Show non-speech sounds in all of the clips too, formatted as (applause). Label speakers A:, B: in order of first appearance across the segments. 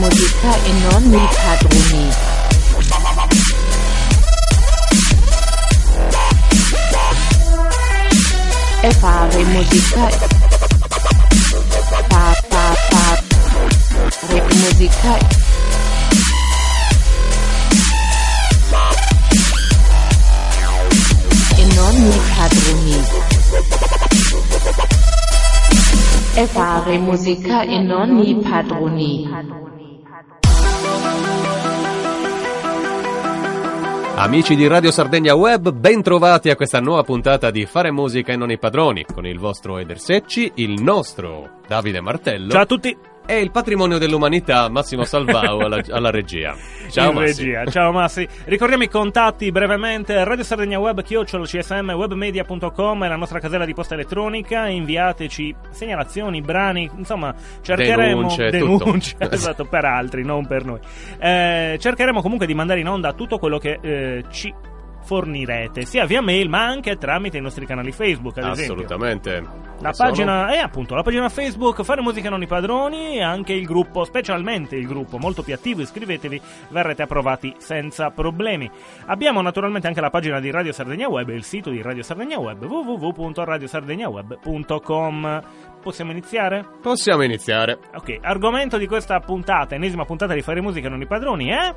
A: musica e non mi padroni. E fare musica. Fa fa fa. Re musica. E non mi padroni. E fare musica e non mi padroni.
B: Amici di Radio Sardegna Web, ben trovati a questa nuova puntata di Fare musica e non i padroni, con il vostro Eder Secci, il nostro Davide Martello
C: Ciao a tutti.
B: E il patrimonio dell'umanità Massimo Salvao alla, (laughs) alla regia. Ciao
C: in
B: Massi.
C: regia. Ciao Massi. Ricordiamo i contatti brevemente. Radio Sardegna Web, chiocciola csm, webmedia.com è la nostra casella di posta elettronica. Inviateci segnalazioni, brani, insomma, cercheremo
B: Denunce,
C: denunce, (laughs) esatto, per altri, non per noi. Eh, cercheremo comunque di mandare in onda tutto quello che eh, ci fornirete, sia via mail ma anche tramite i nostri canali Facebook, ad esempio.
B: Assolutamente.
C: La pagina è appunto la pagina Facebook Fare musica non i padroni e anche il gruppo, specialmente il gruppo molto più attivo, iscrivetevi, verrete approvati senza problemi. Abbiamo naturalmente anche la pagina di Radio Sardegna Web e il sito di Radio Sardegna Web www.radiosardegnaweb.com. Possiamo iniziare?
B: Possiamo iniziare.
C: Ok, argomento di questa puntata, ennesima puntata di Fare musica non i padroni è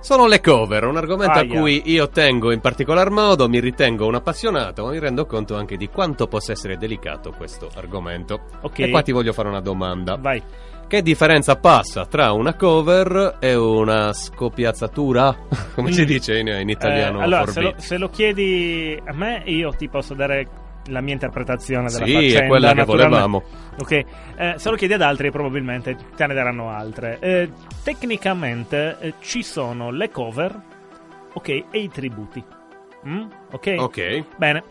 B: Sono le cover, un argomento
C: Aia.
B: a cui io tengo in particolar modo, mi ritengo un appassionato, ma mi rendo conto anche di quanto possa essere delicato questo argomento.
C: Ok.
B: E qua ti voglio fare una domanda.
C: Vai.
B: Che differenza passa tra una cover e una scopiazzatura? (laughs) Come si
C: Mm.
B: dice in, in italiano?
C: Eh, allora, se lo, se lo chiedi a me, io ti posso dare la mia interpretazione della
B: Sì,
C: faccenda.
B: è quella che volevamo.
C: Ok, eh, se lo chiedi ad altri, probabilmente te ne daranno altre. Eh, tecnicamente eh, ci sono le cover, ok, e i tributi. Mm? Ok?
B: Ok.
C: Bene.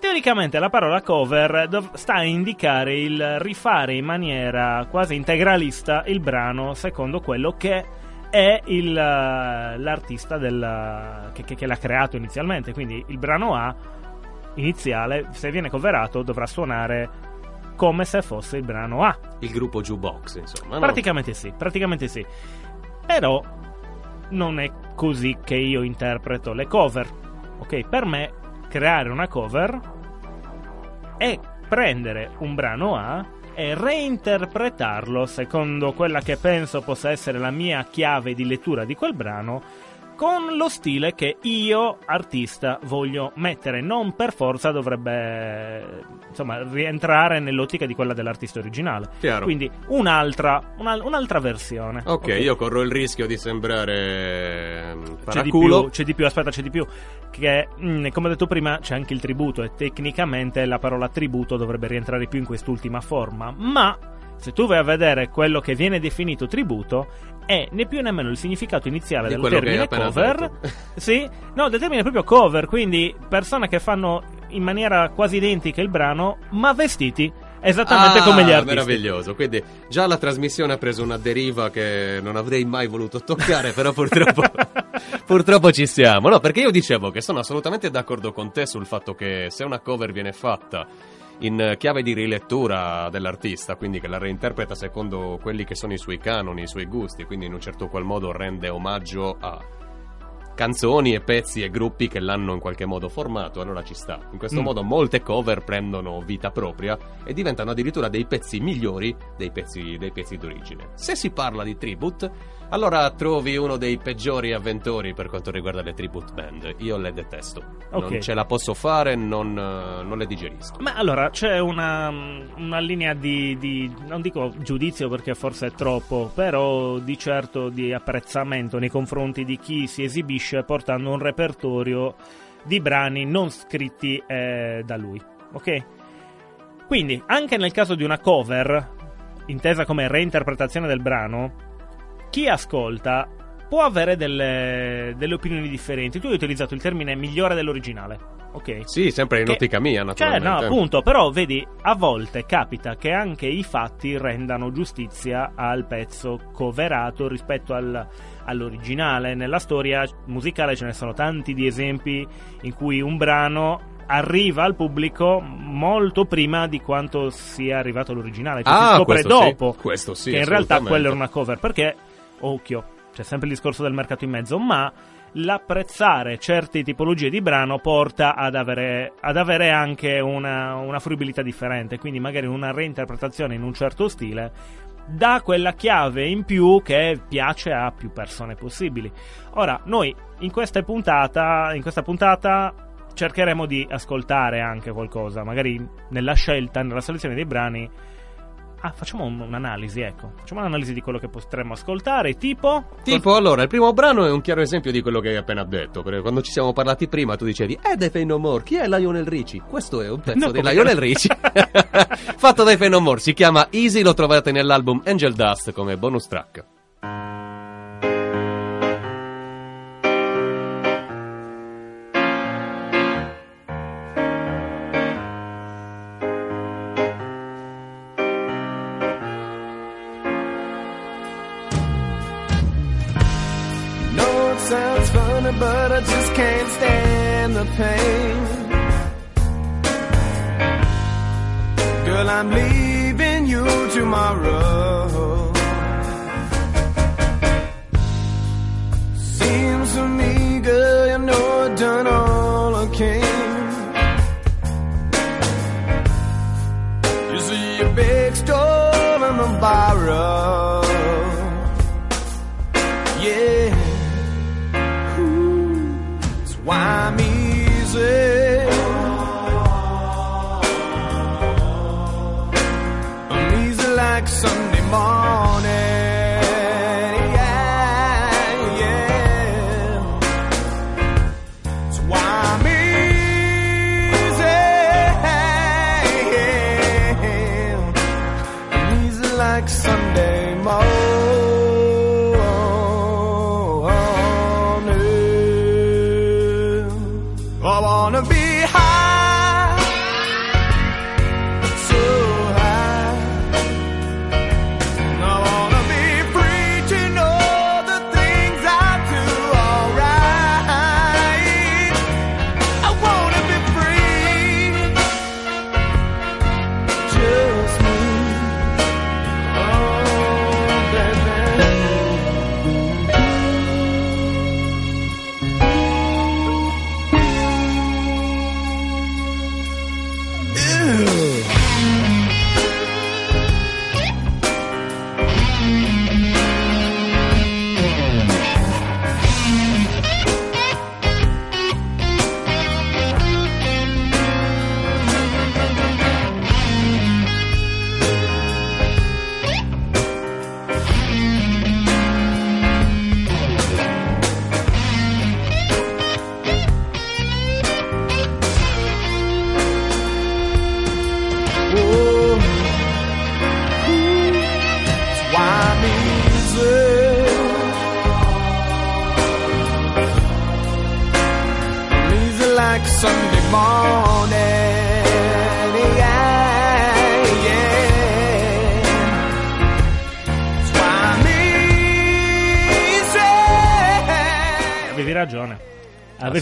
C: Teoricamente la parola cover dov- sta a indicare il rifare in maniera quasi integralista il brano secondo quello che è il, eh, l'artista del, che, che- che l'ha creato inizialmente. Quindi il brano A iniziale, se viene coverato, dovrà suonare come se fosse il brano A.
B: Il gruppo jukebox, insomma. no?
C: Praticamente sì, praticamente sì. Però non è così che io interpreto le cover. Ok, per me creare una cover è prendere un brano A e reinterpretarlo secondo quella che penso possa essere la mia chiave di lettura di quel brano con lo stile che io, artista, voglio mettere. Non per forza dovrebbe insomma rientrare nell'ottica di quella dell'artista originale.
B: Chiaro.
C: Quindi un'altra, una- un'altra versione.
B: Ok, io corro il rischio di sembrare ehm,
C: C'è di, più, c'è di più, aspetta, c'è di più. Che, mm, come ho detto prima, c'è anche il tributo. E tecnicamente la parola tributo dovrebbe rientrare più in quest'ultima forma. Ma se tu vai a vedere quello che viene definito tributo, è né più né meno il significato iniziale
B: Di
C: del termine cover. (laughs) sì, no, del termine proprio cover. Quindi persone che fanno in maniera quasi identica il brano, ma vestiti esattamente
B: Ah,
C: come gli artisti.
B: meraviglioso. Quindi già la trasmissione ha preso una deriva che non avrei mai voluto toccare, però purtroppo, (laughs) purtroppo ci siamo. No, perché io dicevo che sono assolutamente d'accordo con te sul fatto che se una cover viene fatta in chiave di rilettura dell'artista, quindi che la reinterpreta secondo quelli che sono i suoi canoni, i suoi gusti, quindi in un certo qual modo rende omaggio a canzoni e pezzi e gruppi che l'hanno in qualche modo formato, allora ci sta. In questo
C: Mm.
B: modo molte cover prendono vita propria e diventano addirittura dei pezzi migliori dei pezzi, dei pezzi d'origine. Se si parla di tribute, allora trovi uno dei peggiori avventori per quanto riguarda le tribute band. Io le detesto.
C: Ok.
B: Non ce la posso fare, non, eh, non le digerisco.
C: Ma allora c'è una, una linea di, di- non dico giudizio perché forse è troppo, però di certo di apprezzamento nei confronti di chi si esibisce portando un repertorio di brani non scritti eh, da lui. Ok? Quindi, anche nel caso di una cover, intesa come reinterpretazione del brano, chi ascolta può avere delle, delle opinioni differenti. Tu hai utilizzato il termine migliore dell'originale. Ok?
B: Sì, sempre in
C: Che-
B: ottica mia,
C: Cioè,
B: naturalmente.
C: no, appunto, però vedi, a volte capita che anche i fatti rendano giustizia al pezzo coverato rispetto al- all'originale. Nella storia musicale ce ne sono tanti di esempi in cui un brano arriva al pubblico molto prima di quanto sia arrivato l'originale. Cioè
B: Ah,
C: si scopre
B: questo sì,
C: dopo
B: questo sì,
C: che in realtà quella era una cover. Perché, occhio, c'è sempre il discorso del mercato in mezzo, ma l'apprezzare certe tipologie di brano porta ad avere, ad avere anche una, una fruibilità differente. Quindi magari una reinterpretazione in un certo stile dà quella chiave in più che piace a più persone possibili. Ora, noi in questa puntata, in questa puntata cercheremo di ascoltare anche qualcosa, magari nella scelta, nella selezione dei brani. Ah, facciamo un- un'analisi, ecco. Facciamo un'analisi di quello che potremmo ascoltare, tipo...
B: Tipo, allora, il primo brano è un chiaro esempio di quello che hai appena detto. Perché quando ci siamo parlati prima, tu dicevi, eh, dei Fey No More, chi è Lionel Richie? Questo è un pezzo
C: No,
B: di
C: come-
B: Lionel Richie. (laughs) Fatto dai Fey No More, si chiama Easy, lo trovate nell'album Angel Dust come bonus track.
D: Can't stand the pain. Girl, I'm leaving you tomorrow. Seems to me, girl, you know I've done all I can.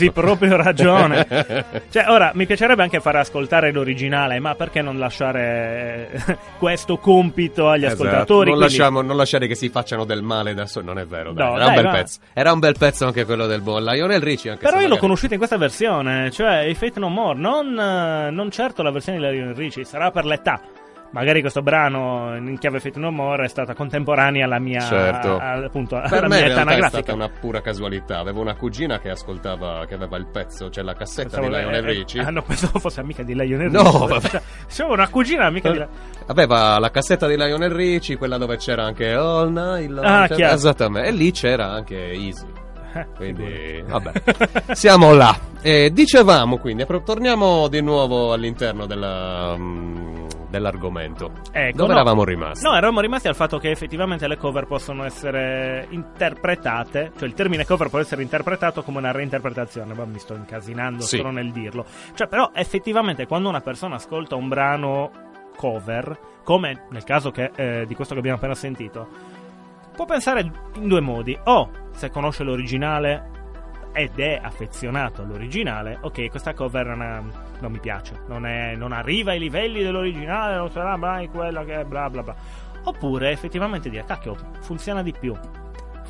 C: Avevi proprio ragione. (laughs) Cioè, ora mi piacerebbe anche fare ascoltare l'originale, ma perché non lasciare eh, (laughs) questo compito agli
B: Esatto,
C: ascoltatori?
B: Non,
C: Quindi-
B: lasciamo- non lasciare che si facciano del male da solo. Non è vero, dai,
C: No,
B: era
C: dai,
B: un bel
C: ma-
B: pezzo. Era un bel pezzo anche quello del buon Lionel Richie. Anche
C: Però io l'ho
B: magari-
C: conosciuto in questa versione, cioè i Fate No More, non, non certo la versione di Lionel Richie, sarà per l'età. Magari questo brano in chiave Fate No More è stata contemporanea alla mia,
B: Certo.
C: a- appunto,
B: Per
C: alla
B: me
C: mia
B: in
C: età
B: realtà è
C: anagrafica.
B: stata una pura casualità. Avevo una cugina che ascoltava, che aveva il pezzo, cioè la cassetta
C: Pensavo-
B: di Lionel
C: eh, eh,
B: Richie.
C: Ah, no, pensavo fosse amica di Lionel
B: No,
C: Richie.
B: vabbè.
C: Cioè, Sono una cugina amica di la...
B: Aveva la cassetta di Lionel Richie, quella dove c'era anche All Night Long.
C: Ah,
B: cioè. Esattamente. E lì c'era anche Easy.
C: Eh,
B: Quindi, vabbè, (laughs) siamo là. E dicevamo quindi, torniamo di nuovo all'interno della, mm, dell'argomento.
C: Ecco,
B: Dove
C: no.
B: eravamo rimasti?
C: No, eravamo rimasti al fatto che effettivamente le cover possono essere interpretate, cioè il termine cover può essere interpretato come una reinterpretazione, ma mi sto incasinando
B: Sì.
C: solo nel dirlo. Cioè, però effettivamente quando una persona ascolta un brano cover, come nel caso che, eh, di questo che abbiamo appena sentito, può pensare in due modi. O se conosce l'originale ed è affezionato all'originale, ok, questa cover non, non mi piace, non, è- non arriva ai livelli dell'originale, non sarà mai quella che è bla bla bla. Oppure effettivamente dire, cacchio, funziona di più.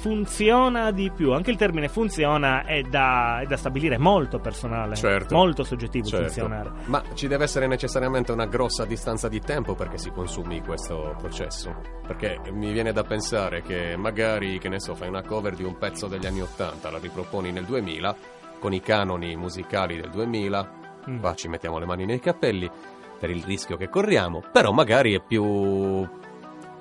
C: Funziona di più, anche il termine funziona è da, è da stabilire molto personale,
B: Certo.
C: molto soggettivo
B: Certo.
C: funzionare.
B: Ma ci deve essere necessariamente una grossa distanza di tempo perché si consumi questo processo. Perché mi viene da pensare che magari, che ne so, fai una cover di un pezzo degli anni 80, la riproponi nel 2000, con i canoni musicali del 2000,
C: Mm.
B: qua ci mettiamo le mani nei capelli per il rischio che corriamo, però magari è più...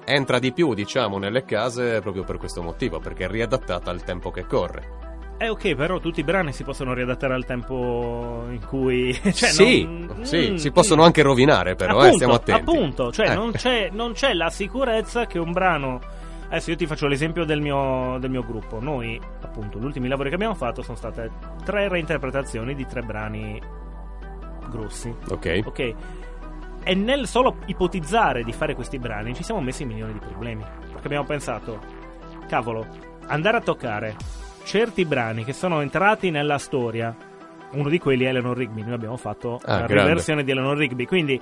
B: entra di più, diciamo, nelle case proprio per questo motivo, perché è riadattata al tempo che corre.
C: Eh ok, però tutti i brani si possono riadattare al tempo in cui... (laughs) Cioè,
B: sì,
C: non-
B: sì,
C: mm,
B: si possono
C: mm.
B: anche rovinare però,
C: appunto,
B: eh, stiamo attenti.
C: Appunto, cioè
B: Eh.
C: non, c'è, non c'è la sicurezza che un brano... Adesso io ti faccio l'esempio del mio, del mio gruppo. Noi, appunto, gli ultimi lavori che abbiamo fatto sono state tre reinterpretazioni di tre brani grossi.
B: Ok.
C: Ok? E nel solo ipotizzare di fare questi brani ci siamo messi milioni di problemi. Perché abbiamo pensato, cavolo, andare a toccare certi brani che sono entrati nella storia. Uno di quelli è Eleanor Rigby. Noi abbiamo fatto
B: Ah,
C: una
B: grande.
C: riversione di Eleanor Rigby. Quindi,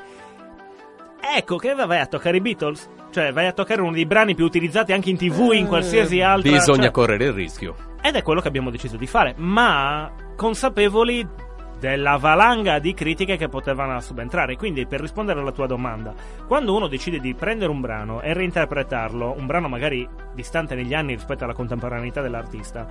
C: ecco che vai a toccare i Beatles. Cioè, vai a toccare uno dei brani più utilizzati anche in tv, in qualsiasi altra.
B: Bisogna
C: cioè-
B: correre il rischio.
C: ed è quello che abbiamo deciso di fare, ma consapevoli della valanga di critiche che potevano subentrare. Quindi, per rispondere alla tua domanda, quando uno decide di prendere un brano e reinterpretarlo, un brano magari distante negli anni rispetto alla contemporaneità dell'artista,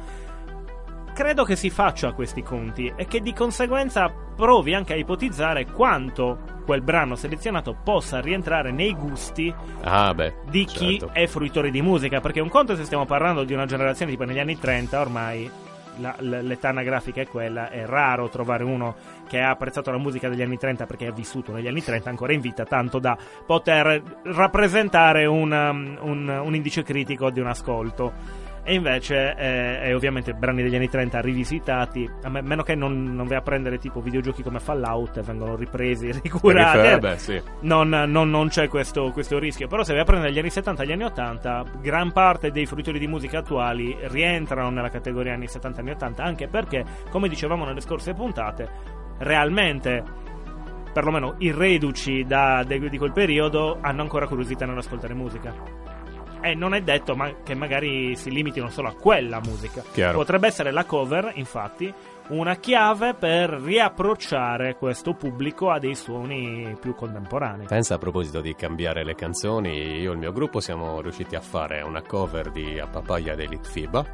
C: credo che si faccia questi conti e che di conseguenza provi anche a ipotizzare quanto quel brano selezionato possa rientrare nei gusti
B: Ah, beh.
C: di chi
B: certo.
C: è fruitore di musica. Perché un conto se stiamo parlando di una generazione tipo negli anni 30, ormai la- l'età anagrafica è quella. È raro trovare uno che ha apprezzato la musica degli anni 30 perché ha vissuto negli anni 30 ancora in vita, tanto da poter rappresentare un, um, un- un indice critico di un ascolto. E invece, eh, è ovviamente brani degli anni 30 rivisitati, a me- meno che non, non vai a prendere tipo videogiochi come Fallout e vengono ripresi, (laughs) ricurati.
B: Eh,
C: eh,
B: beh, sì.
C: non, non- non c'è questo, questo rischio. Però se vai a prendere gli anni 70 e gli anni 80, gran parte dei fruitori di musica attuali rientrano nella categoria anni 70 e anni 80, anche perché, come dicevamo nelle scorse puntate, realmente, perlomeno i reduci da- de- di quel periodo, hanno ancora curiosità nell'ascoltare musica. E non è detto ma- che magari si limitino solo a quella musica.
B: Chiaro.
C: Potrebbe essere la cover, infatti, una chiave per riapprocciare questo pubblico a dei suoni più contemporanei.
B: Pensa a proposito di cambiare le canzoni, io e il mio gruppo siamo riusciti a fare una cover di A Papaya dei Litfiba.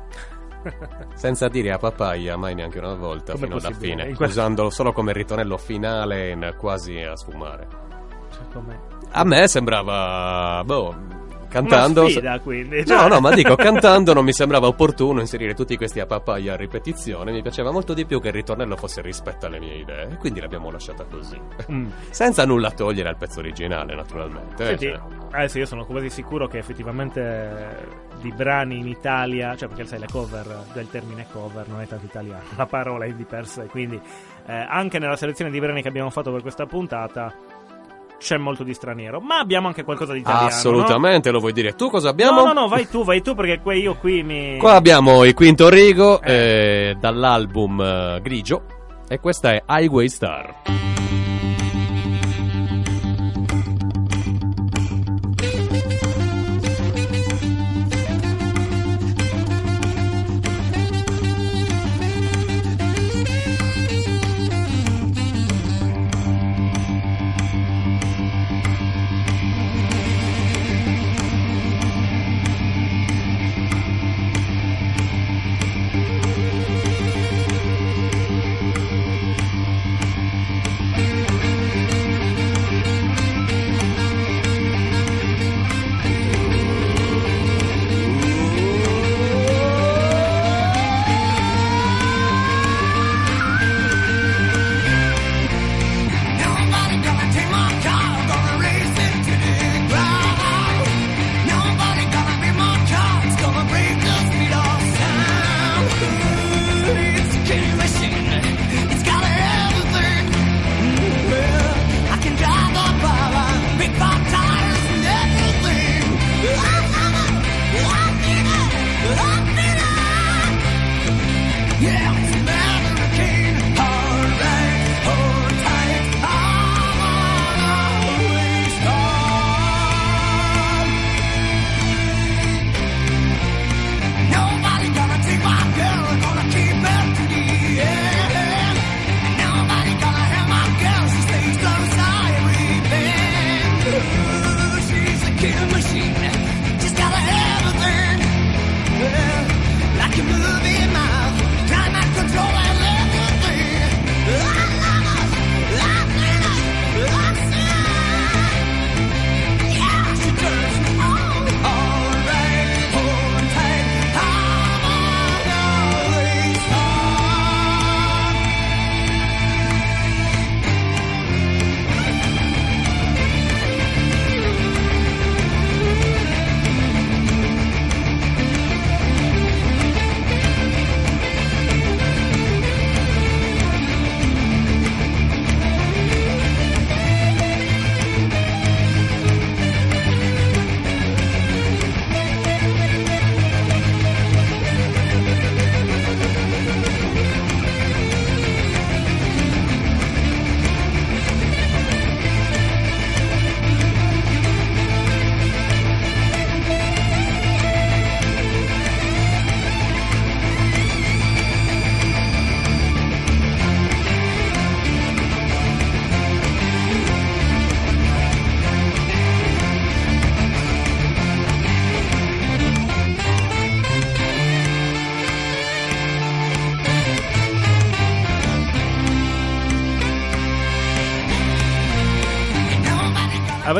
B: (laughs) Senza dire a papaya mai neanche una volta
C: Com'è
B: fino alla fine,
C: In que-
B: usandolo solo come ritornello finale in- quasi a sfumare.
C: Cioè, come-
B: A me sembrava, boh, cantando...
C: Una sfida, quindi.
B: No,
C: cioè-
B: no, ma dico, (laughs) cantando non mi sembrava opportuno inserire tutti questi a papaya a ripetizione, mi piaceva molto di più che il ritornello fosse rispetto alle mie idee, e quindi l'abbiamo lasciata così.
C: Mm.
B: Senza nulla togliere al pezzo originale, naturalmente. eh,
C: Senti,
B: cioè.
C: adesso io sono quasi sicuro che effettivamente eh, di brani in Italia, cioè perché sai la cover del termine cover non è tanto italiano, (laughs) la parola è di per sé, quindi eh, anche nella selezione di brani che abbiamo fatto per questa puntata c'è molto di straniero, ma abbiamo anche qualcosa di italiano.
B: Assolutamente, lo vuoi dire tu cosa
C: No?
B: abbiamo?
C: No, no, no, vai tu, vai tu perché io qui mi...
B: Qua abbiamo il quinto rigo eh, dall'album eh, Grigio e questa è Highway Star.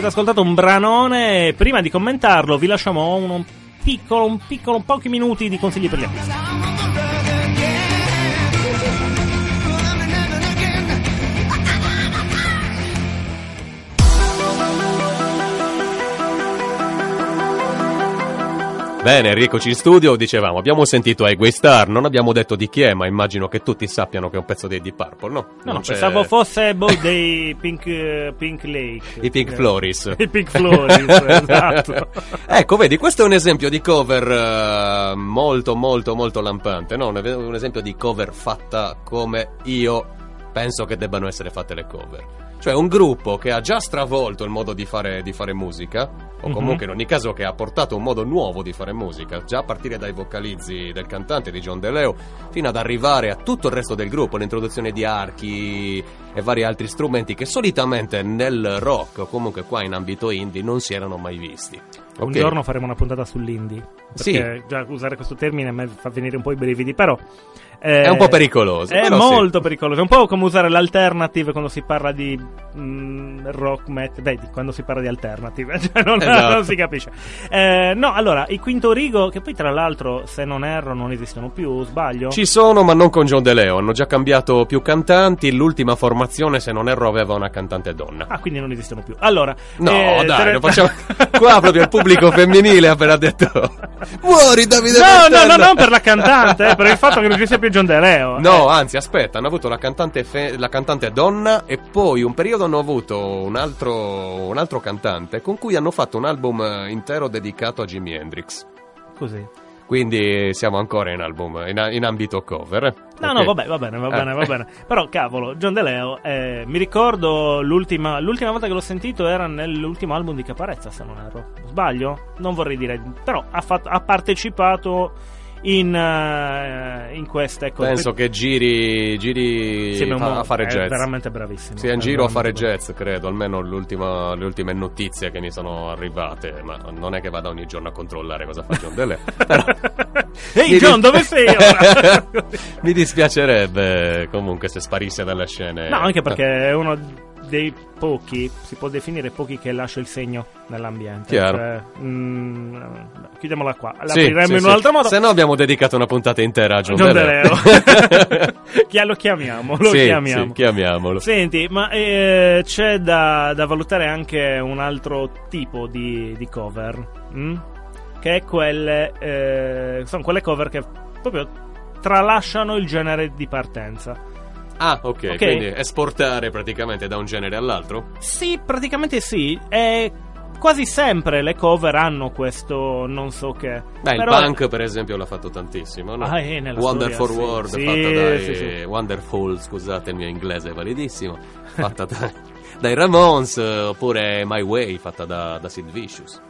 C: Avete ascoltato un branone prima di commentarlo vi lasciamo un piccolo, un piccolo, pochi minuti di consigli per gli amici.
B: Bene, rieccoci in studio. Dicevamo, abbiamo sentito Highway Star. Non abbiamo detto di chi è, ma immagino che tutti sappiano che è un pezzo dei Deep Purple, no?
C: No,
B: Non c'è-
C: pensavo fosse boh, dei Pink, eh, Pink Lake.
B: I Pink
C: Eh,
B: Floris. (laughs)
C: I Pink Floris, (laughs) esatto.
B: ecco, vedi, questo è un esempio di cover eh, molto, molto, molto lampante, no? Un esempio di cover fatta come io penso che debbano essere fatte le cover. Cioè un gruppo che ha già stravolto il modo di fare, di fare musica, o
C: Mhm.
B: comunque in ogni caso che ha portato un modo nuovo di fare musica, già a partire dai vocalizzi del cantante di John DeLeo, fino ad arrivare a tutto il resto del gruppo, l'introduzione di archi e vari altri strumenti che solitamente nel rock o comunque qua in ambito indie non si erano mai visti.
C: Un
B: Ok?
C: giorno faremo una puntata sull'indie.
B: Sì.
C: Perché già usare questo termine a me fa venire un po' i brividi, però... eh,
B: È un po' pericoloso,
C: È
B: però sì.
C: molto pericoloso. È un po' come usare l'alternative quando si parla di mm, rock metal. Vedi, quando si parla di alternative. (laughs) Cioè, non,
B: Esatto.
C: non si capisce. Eh, no, allora, i Quinto Rigo, che poi tra l'altro, se non erro, non esistono più, sbaglio?
B: Ci sono, ma non con John DeLeo. Hanno già cambiato più cantanti. L'ultima formazione, se non erro, aveva una cantante donna.
C: Ah, quindi non esistono più. Allora...
B: No,
C: eh,
B: dai,
C: tre-
B: lo facciamo. (laughs) Qua proprio il pubblico femminile ha appena detto: Muori, Davide!
C: No, no,
B: Martello!"
C: no, non per la cantante, eh, per il fatto che non ci sia più John DeLeo.
B: No,
C: Eh.
B: anzi, aspetta, hanno avuto la cantante, fe- la cantante donna e poi un periodo hanno avuto un altro, un altro cantante con cui hanno fatto un album eh, intero dedicato a Jimi Hendrix.
C: Così.
B: Quindi siamo ancora in album, in, in ambito cover. eh.
C: No,
B: Ok.
C: no, vabbè, va bene, va
B: Eh.
C: bene, va bene. (laughs) Però, cavolo, John DeLeo, eh, mi ricordo l'ultima, l'ultima volta che l'ho sentito era nell'ultimo album di Caparezza, se non erro. Sbaglio? Non vorrei dire, però ha, fatto- ha partecipato in, eh, in queste, ecco.
B: Penso che giri, giri
C: Sì,
B: fa- a fare
C: è
B: jazz.
C: veramente bravissimo.
B: In
C: È
B: giro a fare jazz, credo, almeno le ultime notizie che mi sono arrivate, ma non è che vada ogni giorno a controllare cosa fa John Dele. (laughs) Però...
C: Ehi,
B: Mi
C: John,
B: dis-
C: dove sei ora? (laughs)
B: mi dispiacerebbe comunque se sparisse dalle scene.
C: No, anche perché è uno dei pochi, si può definire pochi che lascia il segno nell'ambiente.
B: Chiaro.
C: Cioè, mm, chiudiamola qua. L'apriremo
B: sì,
C: in
B: sì.
C: un altro modo.
B: Se no abbiamo dedicato una puntata intera a John,
C: John
B: Dele.
C: DeLeo. (laughs) Chi- lo chiamiamo, lo chiamiamo.
B: chiamiamolo.
C: Senti, ma eh, c'è da, da valutare anche un altro tipo di, di cover, mm? che è quelle, eh, sono quelle cover che proprio tralasciano il genere di partenza.
B: Ah, ok,
C: Ok.
B: quindi esportare praticamente da un genere all'altro?
C: Sì, praticamente sì. E quasi sempre le cover hanno questo non so che.
B: Beh,
C: Però-
B: il punk per esempio l'ha fatto tantissimo, no?
C: Ah, eh, nella
B: Wonderful
C: storia.
B: World,
C: Sì,
B: fatta dai
C: sì, sì.
B: Wonderful, scusate il mio inglese è validissimo, fatta da- (laughs) dai Ramones, oppure My Way, fatta da, da Sid Vicious.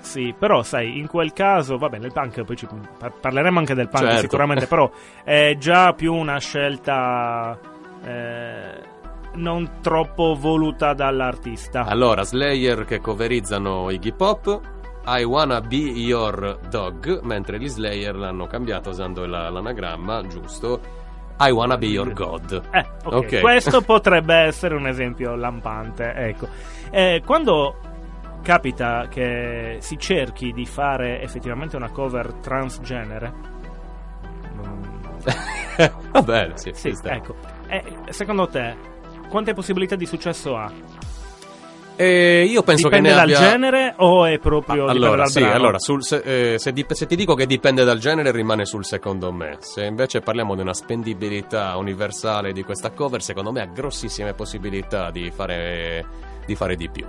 C: Sì, però sai, in quel caso, va bene, il punk, poi ci par- parleremo anche del punk
B: Certo.
C: sicuramente, però è già più una scelta eh, non troppo voluta dall'artista.
B: Allora, Slayer che coverizzano Iggy Pop,
E: I Wanna Be Your Dog, mentre gli Slayer l'hanno cambiato usando la- l'anagramma, giusto? I Wanna Be Your God.
C: Eh, ok.
E: Ok.
C: Questo (laughs) potrebbe essere un esempio lampante. Ecco. Eh, quando capita che si cerchi di fare effettivamente una cover transgenere, (laughs)
E: Va bene, sì,
C: sì, ecco. Eh, secondo te, quante possibilità di successo ha?
E: E io penso
C: dipende
E: che ne
C: dal
E: abbia...
C: genere o è proprio dipende
E: Allora, sì, allora sul- se, eh, se dip- se ti dico che dipende dal genere, rimane sul secondo me. Se invece parliamo di una spendibilità universale di questa cover, secondo me ha grossissime possibilità di fare, di fare di più.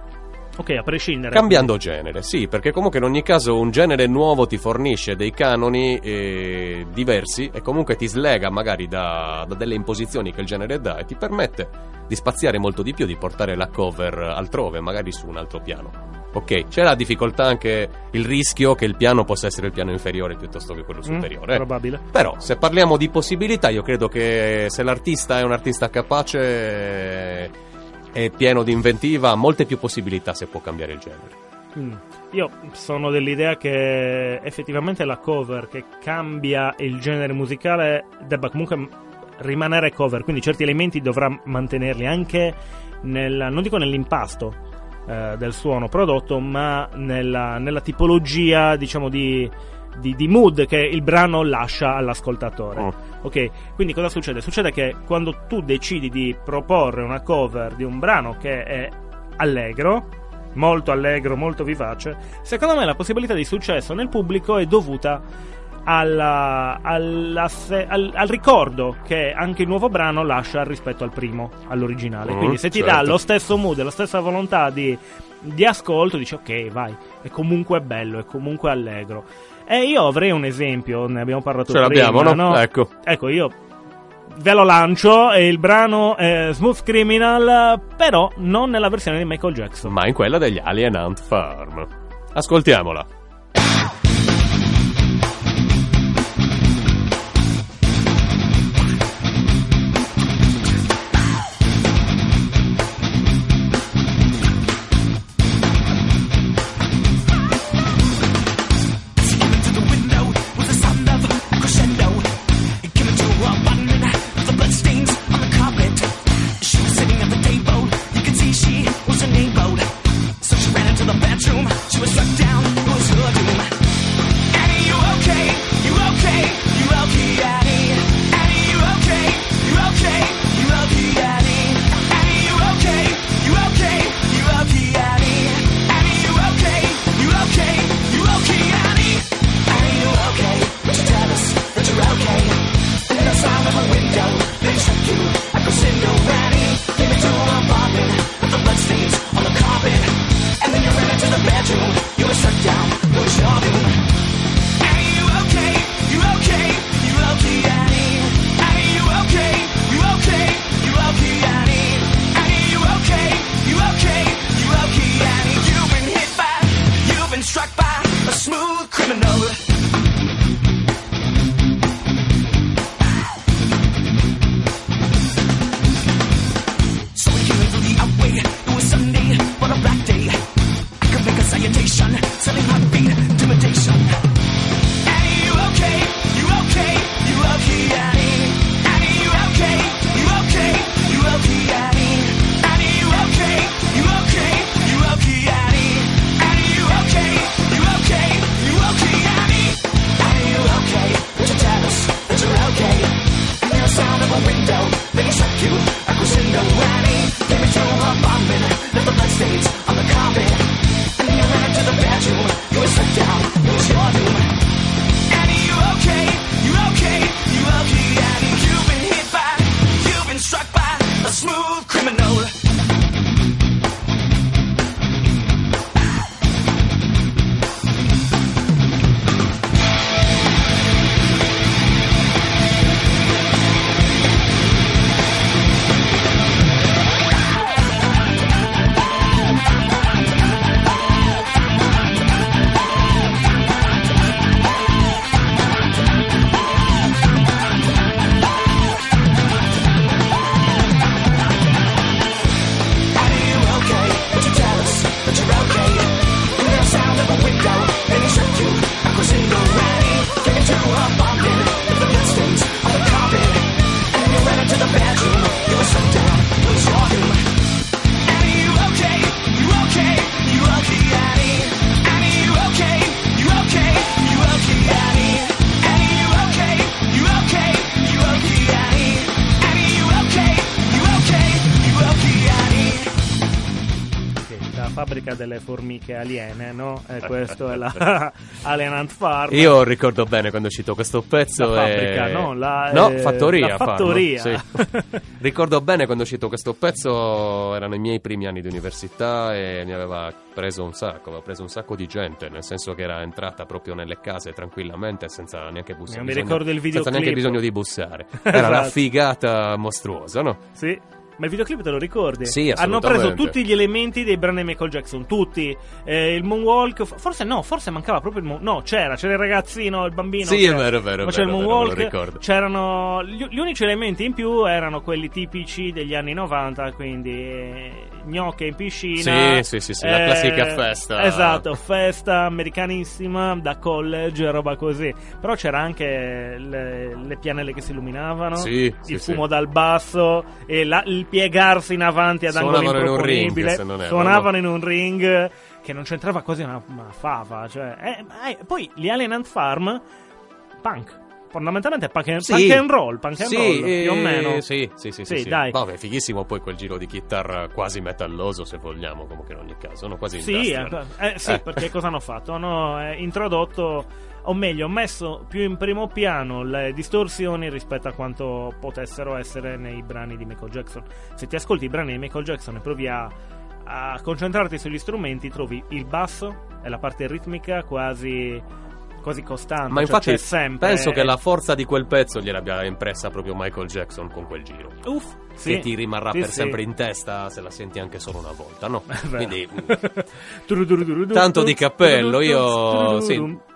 C: Ok, a prescindere.
E: Cambiando genere, sì, perché comunque in ogni caso un genere nuovo ti fornisce dei canoni eh, diversi e comunque ti slega magari da, da delle imposizioni che il genere dà e ti permette di spaziare molto di più, di portare la cover altrove, magari su un altro piano. Ok, c'è la difficoltà anche il rischio che il piano possa essere il piano inferiore piuttosto che quello
C: Mm,
E: superiore. eh.
C: probabile.
E: Però, se parliamo di possibilità, io credo che se l'artista è un artista capace è pieno di inventiva, ha molte più possibilità se può cambiare il genere.
C: Mm. Io sono dell'idea che effettivamente la cover che cambia il genere musicale debba comunque rimanere cover, quindi certi elementi dovrà mantenerli anche nel, non dico nell'impasto eh, del suono prodotto, ma nella, nella tipologia, diciamo, di, di- di mood che il brano lascia all'ascoltatore.
E: Mm.
C: Ok, quindi cosa succede? Succede che quando tu decidi di proporre una cover di un brano che è allegro, molto allegro, molto vivace, secondo me la possibilità di successo nel pubblico è dovuta alla- alla al, al ricordo che anche il nuovo brano lascia rispetto al primo, all'originale.
E: Mm,
C: Quindi se ti dà
E: certo.
C: lo stesso mood, la stessa volontà di, di ascolto, dici ok, vai, è comunque bello, è comunque allegro. E io avrei un esempio, ne abbiamo parlato
E: Ce
C: prima,
E: l'abbiamo, no?
C: no?
E: Ecco.
C: Ecco, io ve lo lancio e il brano è Smooth Criminal, però non nella versione di Michael Jackson.
E: ma in quella degli Alien Ant Farm. Ascoltiamola.
C: Fabbrica delle formiche aliene, no? E (laughs) questo è la (laughs) Alien Ant Farm.
B: Io ricordo bene quando citò questo pezzo.
C: La
B: e-
C: fabbrica, no? La,
B: No,
C: eh,
B: fattoria.
C: la
B: Farm,
C: fattoria.
B: sì. (laughs) ricordo bene quando citò questo pezzo, erano i miei primi anni di università e mi aveva preso un sacco, aveva preso un sacco di gente, nel senso che era entrata proprio nelle case tranquillamente senza neanche bussare.
C: Io mi
B: bisogno-
C: ricordo il
B: Senza neanche bisogno di bussare. Era una
C: Esatto.
B: figata mostruosa, no?
C: Sì. Ma il videoclip te lo ricordi?
B: Sì,
C: Hanno preso tutti gli elementi dei brani di Michael Jackson, tutti. Eh, il moonwalk, forse no, forse mancava proprio il moonwalk. No, c'era, c'era il ragazzino, il bambino.
B: Sì,
C: c'era.
B: è vero, è vero,
C: Ma c'era il
B: vero, vero,
C: moonwalk,
B: ricordo.
C: c'erano gli, gli unici elementi in più erano quelli tipici degli anni 90, quindi eh, gnocche in piscina.
B: Sì, sì, sì, sì, la classica festa.
C: Esatto, festa americanissima da college, roba così. Però c'era anche le, le pianelle che si illuminavano,
B: Sì, sì,
C: il
B: sì.
C: fumo dal basso e la- il piegarsi in avanti ad angolo
B: Suonavano in un ring,
C: improponibile. Suonavano in un ring che non c'entrava quasi una, una fava. Cioè, eh, eh, poi gli Alien Ant Farm, punk. Fondamentalmente punk and,
B: Sì.
C: punk and roll, punk and
B: Sì,
C: roll,
B: eh,
C: più o meno.
B: Sì, sì, sì, sì,
C: Sì,
B: sì.
C: dai.
B: Vabbè, fighissimo poi quel giro di chitarra quasi metalloso, se vogliamo, comunque in ogni caso, no? Quasi
C: Sì, eh, eh, sì
B: Eh.
C: perché cosa hanno fatto? Hanno eh, introdotto, o meglio, messo più in primo piano le distorsioni rispetto a quanto potessero essere nei brani di Michael Jackson. Se ti ascolti i brani di Michael Jackson e provi a, a concentrarti sugli strumenti, trovi il basso e la parte ritmica quasi, quasi costante.
B: Ma
C: cioè
B: infatti
C: sempre.
B: penso che la forza di quel pezzo gliel'abbia impressa proprio Michael Jackson con quel giro.
C: Uff, sì.
B: che ti rimarrà
C: Sì,
B: per
C: sì.
B: sempre in testa se la senti anche solo una volta, no? (laughs) Quindi (laughs)
C: Turudurudurudu,
B: tanto di cappello, io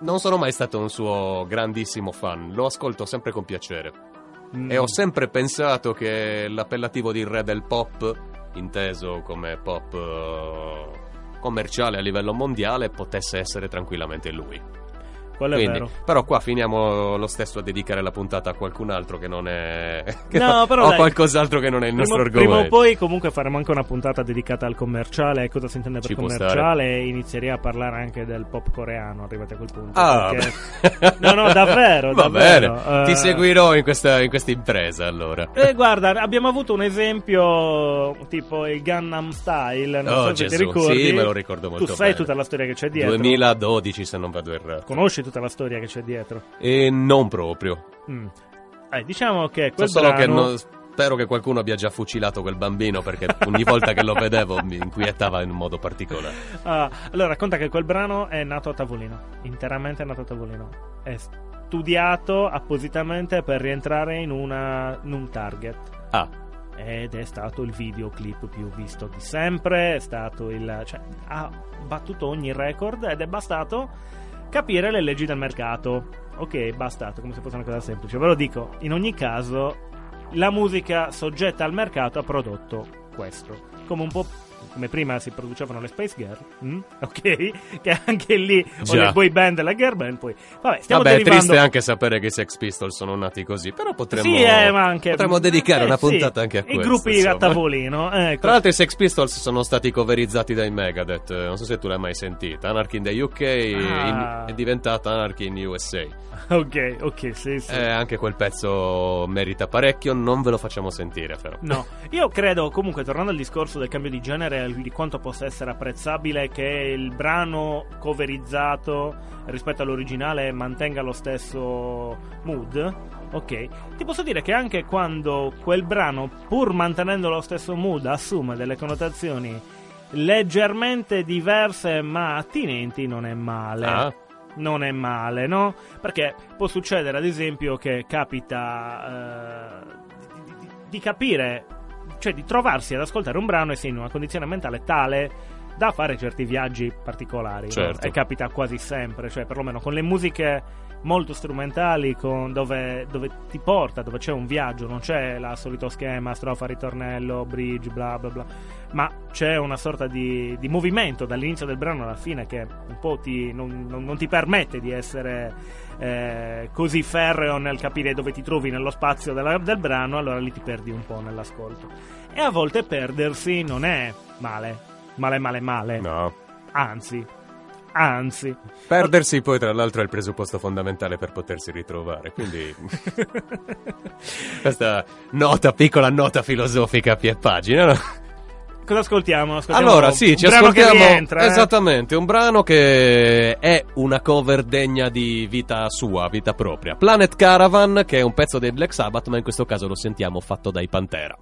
B: non sono mai stato un suo grandissimo fan, lo ascolto sempre con piacere
C: Mm.
B: e ho sempre pensato che l'appellativo di re del pop, inteso come pop eh, commerciale a livello mondiale, potesse essere tranquillamente lui.
C: Quello è
B: Quindi,
C: vero.
B: però qua finiamo lo stesso a dedicare la puntata a qualcun altro che non è (laughs) che
C: No, però
B: o
C: dai.
B: qualcos'altro che non è il nostro
C: prima, prima
B: argomento.
C: o poi comunque faremo anche una puntata dedicata al commerciale cosa si intende per
B: Ci
C: commerciale e inizierei a parlare anche del pop coreano arrivati a quel punto
B: Ah,
C: perché- no no davvero (laughs)
B: Va
C: davvero.
B: bene,
C: Eh,
B: ti seguirò in questa, in questa impresa allora.
C: eh, guarda, abbiamo avuto un esempio tipo il Gangnam Style, non
B: Oh,
C: so se ti
B: Gesù,
C: ricordi.
B: sì, me lo ricordo molto
C: Tu sai
B: bene.
C: tutta la storia che c'è dietro.
B: 2012 se non vado errato.
C: Conosci tutta la storia che c'è dietro.
B: E non proprio.
C: Mm. Eh, diciamo che
B: So
C: quel
B: solo che
C: brano-
B: non- spero che qualcuno abbia già fucilato quel bambino perché ogni volta che lo vedevo mi inquietava in un modo particolare. (laughs)
C: Ah, allora, racconta che quel brano è nato a tavolino, interamente nato a tavolino. È studiato appositamente per rientrare in, una, in un target.
B: Ah,
C: Ed è stato il videoclip più visto di sempre. È stato il. cioè, ha battuto ogni record ed è bastato capire le leggi del mercato. Ok, bastato, come se fosse una cosa semplice. Ve lo dico, in ogni caso, la musica soggetta al mercato ha prodotto questo. Come un po'. Come prima si producevano le Space Girl, mm? (laughs) ok? Che anche lì, o
B: Già.
C: le boy band e la girl band. Poi, vabbè, stiamo
B: vabbè, è
C: derivando.
B: triste anche sapere che i Sex Pistols sono nati così, però potremmo,
C: Sì, eh, anche-
B: potremmo dedicare
C: eh,
B: una
C: sì,
B: puntata anche a
C: I
B: questo.
C: gruppi a
B: insomma.
C: tavolino. Ecco.
B: Tra l'altro i Sex Pistols sono stati coverizzati dai Megadeth, non so se tu l'hai mai sentita. Anarchy in the UK
C: Ah.
B: in- è diventata Anarchy in USA. (laughs)
C: Ok, ok, sì, sì.
B: Eh, anche quel pezzo merita parecchio, non ve lo facciamo sentire però.
C: No, io credo comunque, tornando al discorso del cambio di genere, di quanto possa essere apprezzabile che il brano coverizzato rispetto all'originale mantenga lo stesso mood. Ok, ti posso dire che anche quando quel brano, pur mantenendo lo stesso mood, assume delle connotazioni leggermente diverse ma attinenti, non è male.
B: Ah,
C: non è male, no? Perché può succedere, ad esempio, che capita eh, di, di- di capire, cioè di trovarsi ad ascoltare un brano e sei in una condizione mentale tale da fare certi viaggi particolari. no?
B: Certo.
C: E capita quasi sempre, cioè perlomeno con le musiche molto strumentali, con- dove, dove ti porta, dove c'è un viaggio, non c'è la solito schema, strofa, ritornello, bridge, bla bla bla, ma c'è una sorta di, di movimento dall'inizio del brano alla fine che un po' ti, non, non- non ti permette di essere eh, così ferreo nel capire dove ti trovi nello spazio della- del brano, allora lì ti perdi un po' nell'ascolto. E a volte perdersi non è male, male, male, male,
B: no.
C: anzi, anzi.
B: Perdersi poi tra l'altro è il presupposto fondamentale per potersi ritrovare, quindi (laughs) questa nota, piccola nota filosofica a pie pagina, no?
C: cosa ascoltiamo? Ascoltiamo
B: Allora, sì, ci ascoltiamo
C: rientra, eh.
B: esattamente un brano che è una cover degna di vita sua, vita propria. Planet Caravan, che è un pezzo dei Black Sabbath, ma in questo caso lo sentiamo fatto dai Pantera.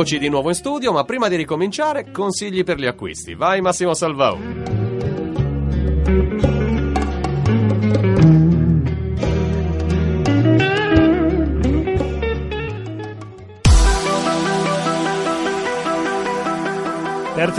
B: Eccoci di nuovo in studio, ma prima di ricominciare, consigli per gli acquisti. Vai Massimo Salvau.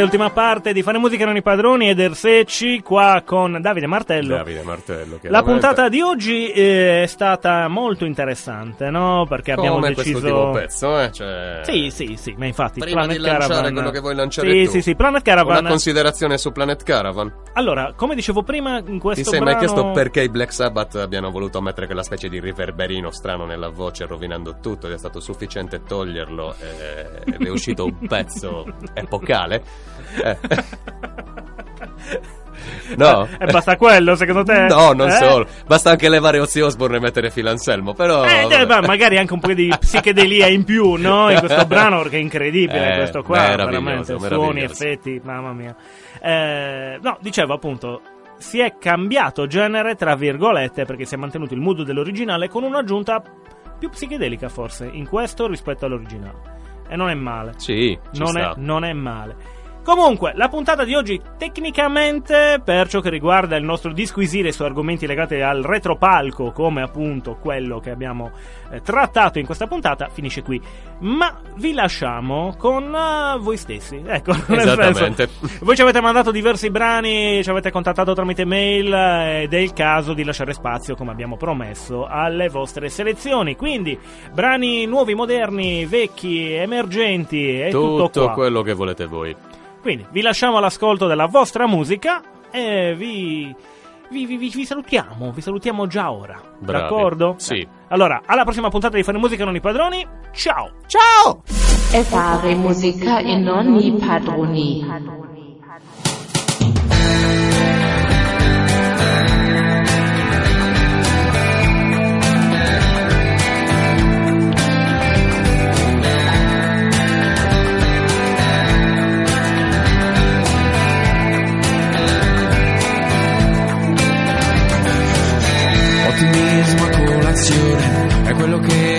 C: Terza e ultima parte di Fare Musica non i padroni ed Ersecci qua con Davide Martello.
B: Davide Martello.
C: La puntata di oggi eh, è stata molto interessante, no? Perché abbiamo
B: Come
C: deciso
B: questo tipo pezzo, eh? Cioè...
C: Sì, sì, sì, ma infatti
B: Prima
C: Planet
B: di lanciare
C: Caravan
B: quello che vuoi lanciare
C: Sì,
B: tu.
C: sì, sì, Planet Caravan.
B: Una considerazione su Planet Caravan.
C: Allora, come dicevo prima, in questo
B: Ti sei
C: brano
B: mai chiesto perché i Black Sabbath abbiano voluto mettere quella specie di riverberino strano nella voce rovinando tutto ed è stato sufficiente toglierlo e- ed è uscito un (laughs) pezzo epocale? Eh. (laughs) No?
C: E basta quello, secondo te?
B: No, non
C: Eh?
B: solo. Basta anche levare Ozzy Osbourne e mettere Phil Anselmo, però...
C: Eh, eh, beh, magari anche un po' di psichedelia in più, no? In questo (laughs) brano, perché è incredibile
B: Eh,
C: questo qua, veramente. Suoni, effetti, mamma mia. Eh, no, dicevo appunto, si è cambiato genere, tra virgolette, perché si è mantenuto il mood dell'originale con un'aggiunta più psichedelica, forse, in questo rispetto all'originale. E non è male.
B: Sì,
C: non è, non è male. Comunque, la puntata di oggi, tecnicamente, per ciò che riguarda il nostro disquisire su argomenti legati al retropalco, come appunto quello che abbiamo eh, trattato in questa puntata, finisce qui. Ma vi lasciamo con eh, voi stessi. Ecco, (laughs)
B: Esattamente.
C: senso, voi ci avete mandato diversi brani, ci avete contattato tramite mail eh, ed è il caso di lasciare spazio, come abbiamo promesso, alle vostre selezioni. Quindi, brani nuovi, moderni, vecchi, emergenti e tutto,
B: Tutto quello che volete voi.
C: Quindi vi lasciamo all'ascolto della vostra musica e vi, vi, vi, vi salutiamo, vi salutiamo già ora.
B: Bravi.
C: D'accordo?
B: Sì.
C: Eh, allora, alla prossima puntata di Fare Musica non i padroni. Ciao!
B: Ciao!
A: E fare musica e non i padroni.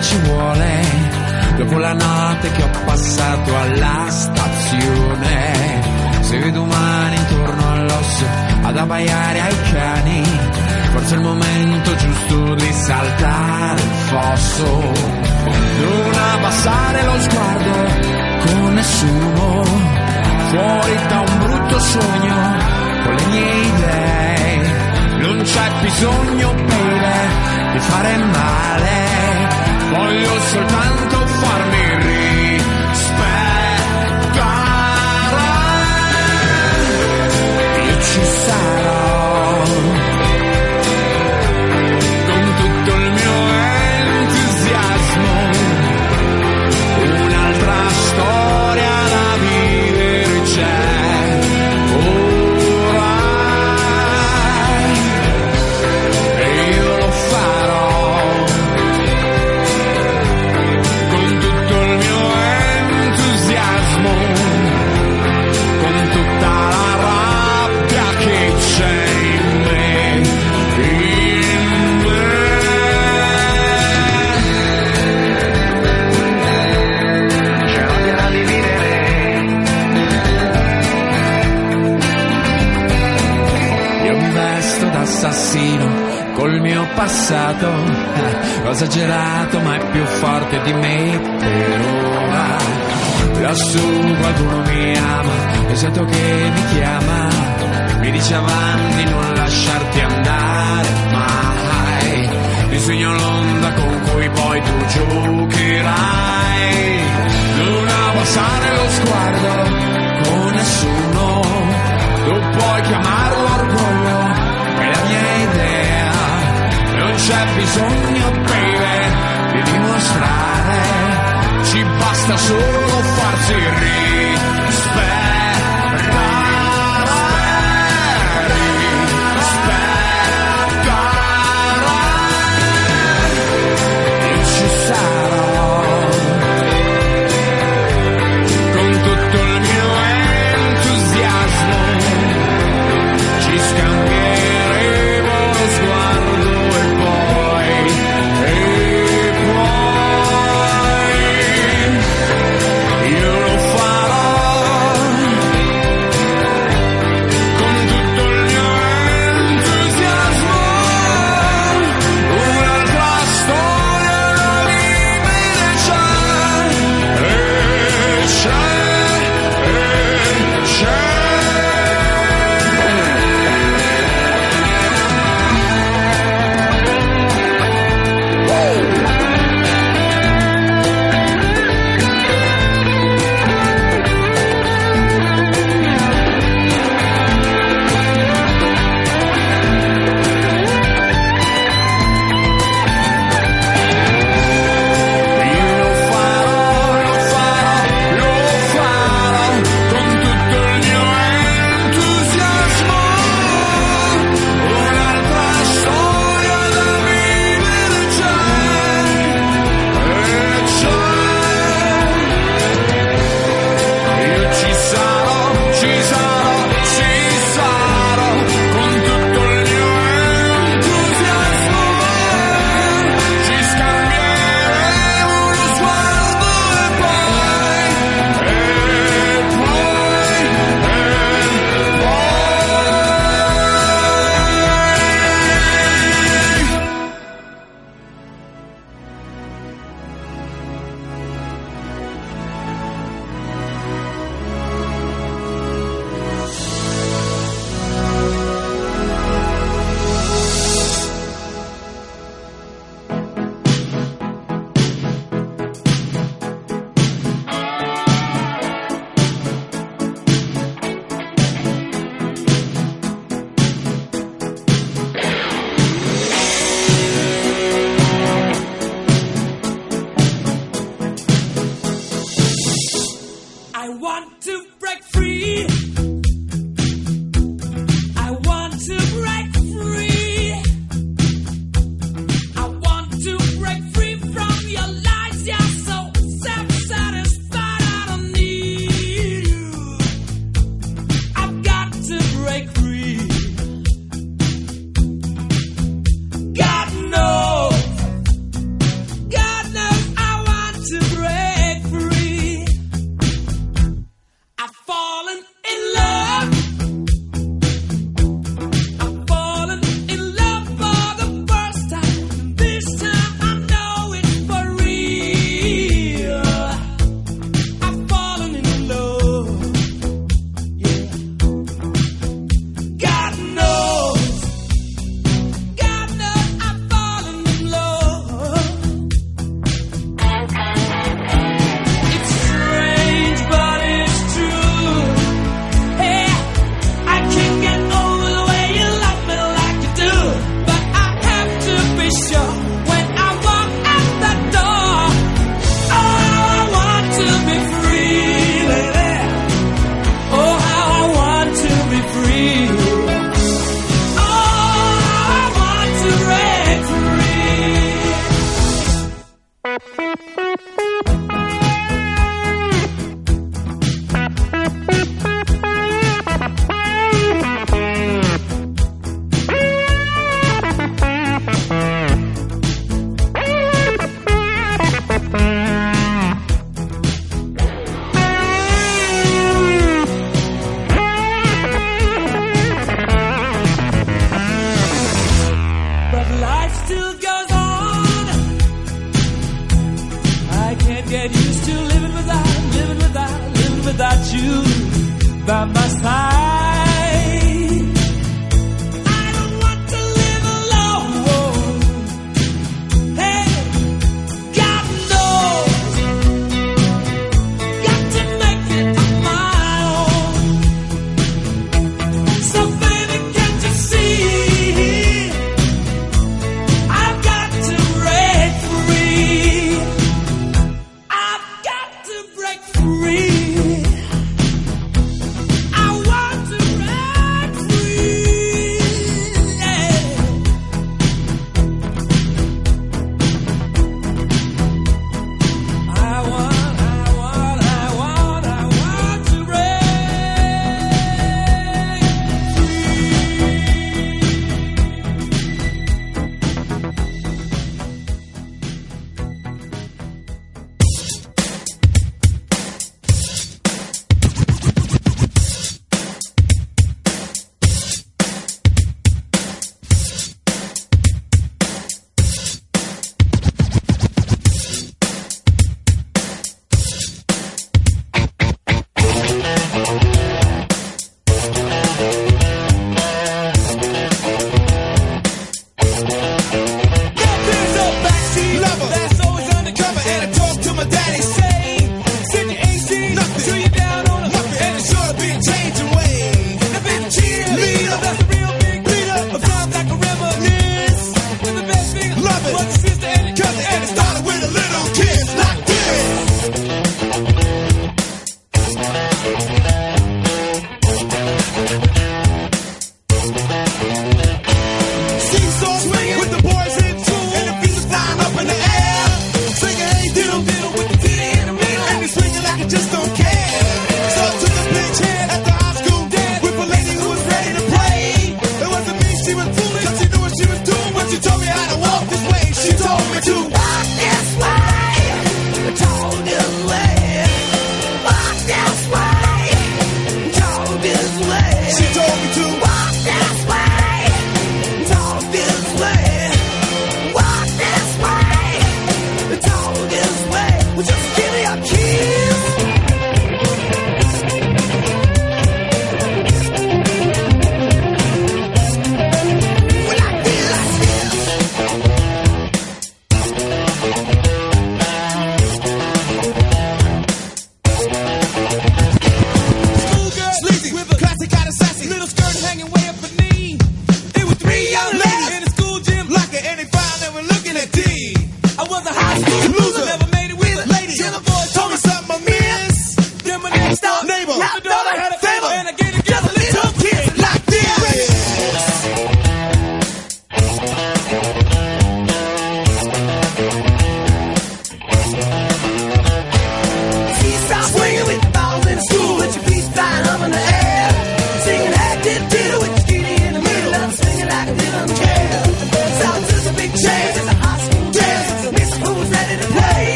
F: ci vuole dopo la notte che ho passato alla stazione. Se vedo umani intorno all'osso ad abbaiare ai cani, forse è il momento giusto di saltare il fosso. Non abbassare lo sguardo con nessuno, fuori da un brutto sogno con le mie idee. Non c'è bisogno, baby di fare male, voglio soltanto farmi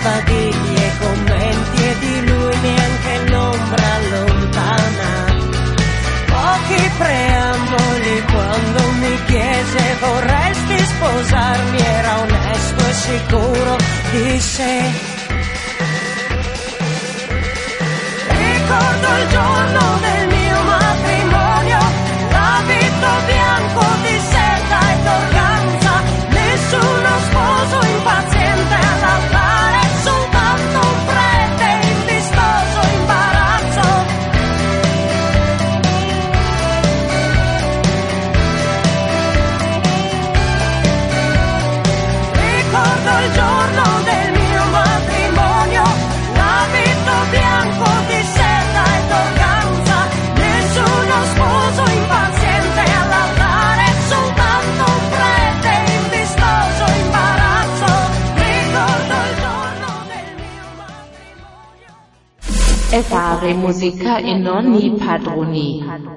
F: sbadigli e
G: commenti e di lui neanche l'ombra lontana. Pochi preamboli quando mi chiese vorresti sposarmi era onesto e sicuro di sé. Ricordo il giorno
A: Fare musicai non i padroni.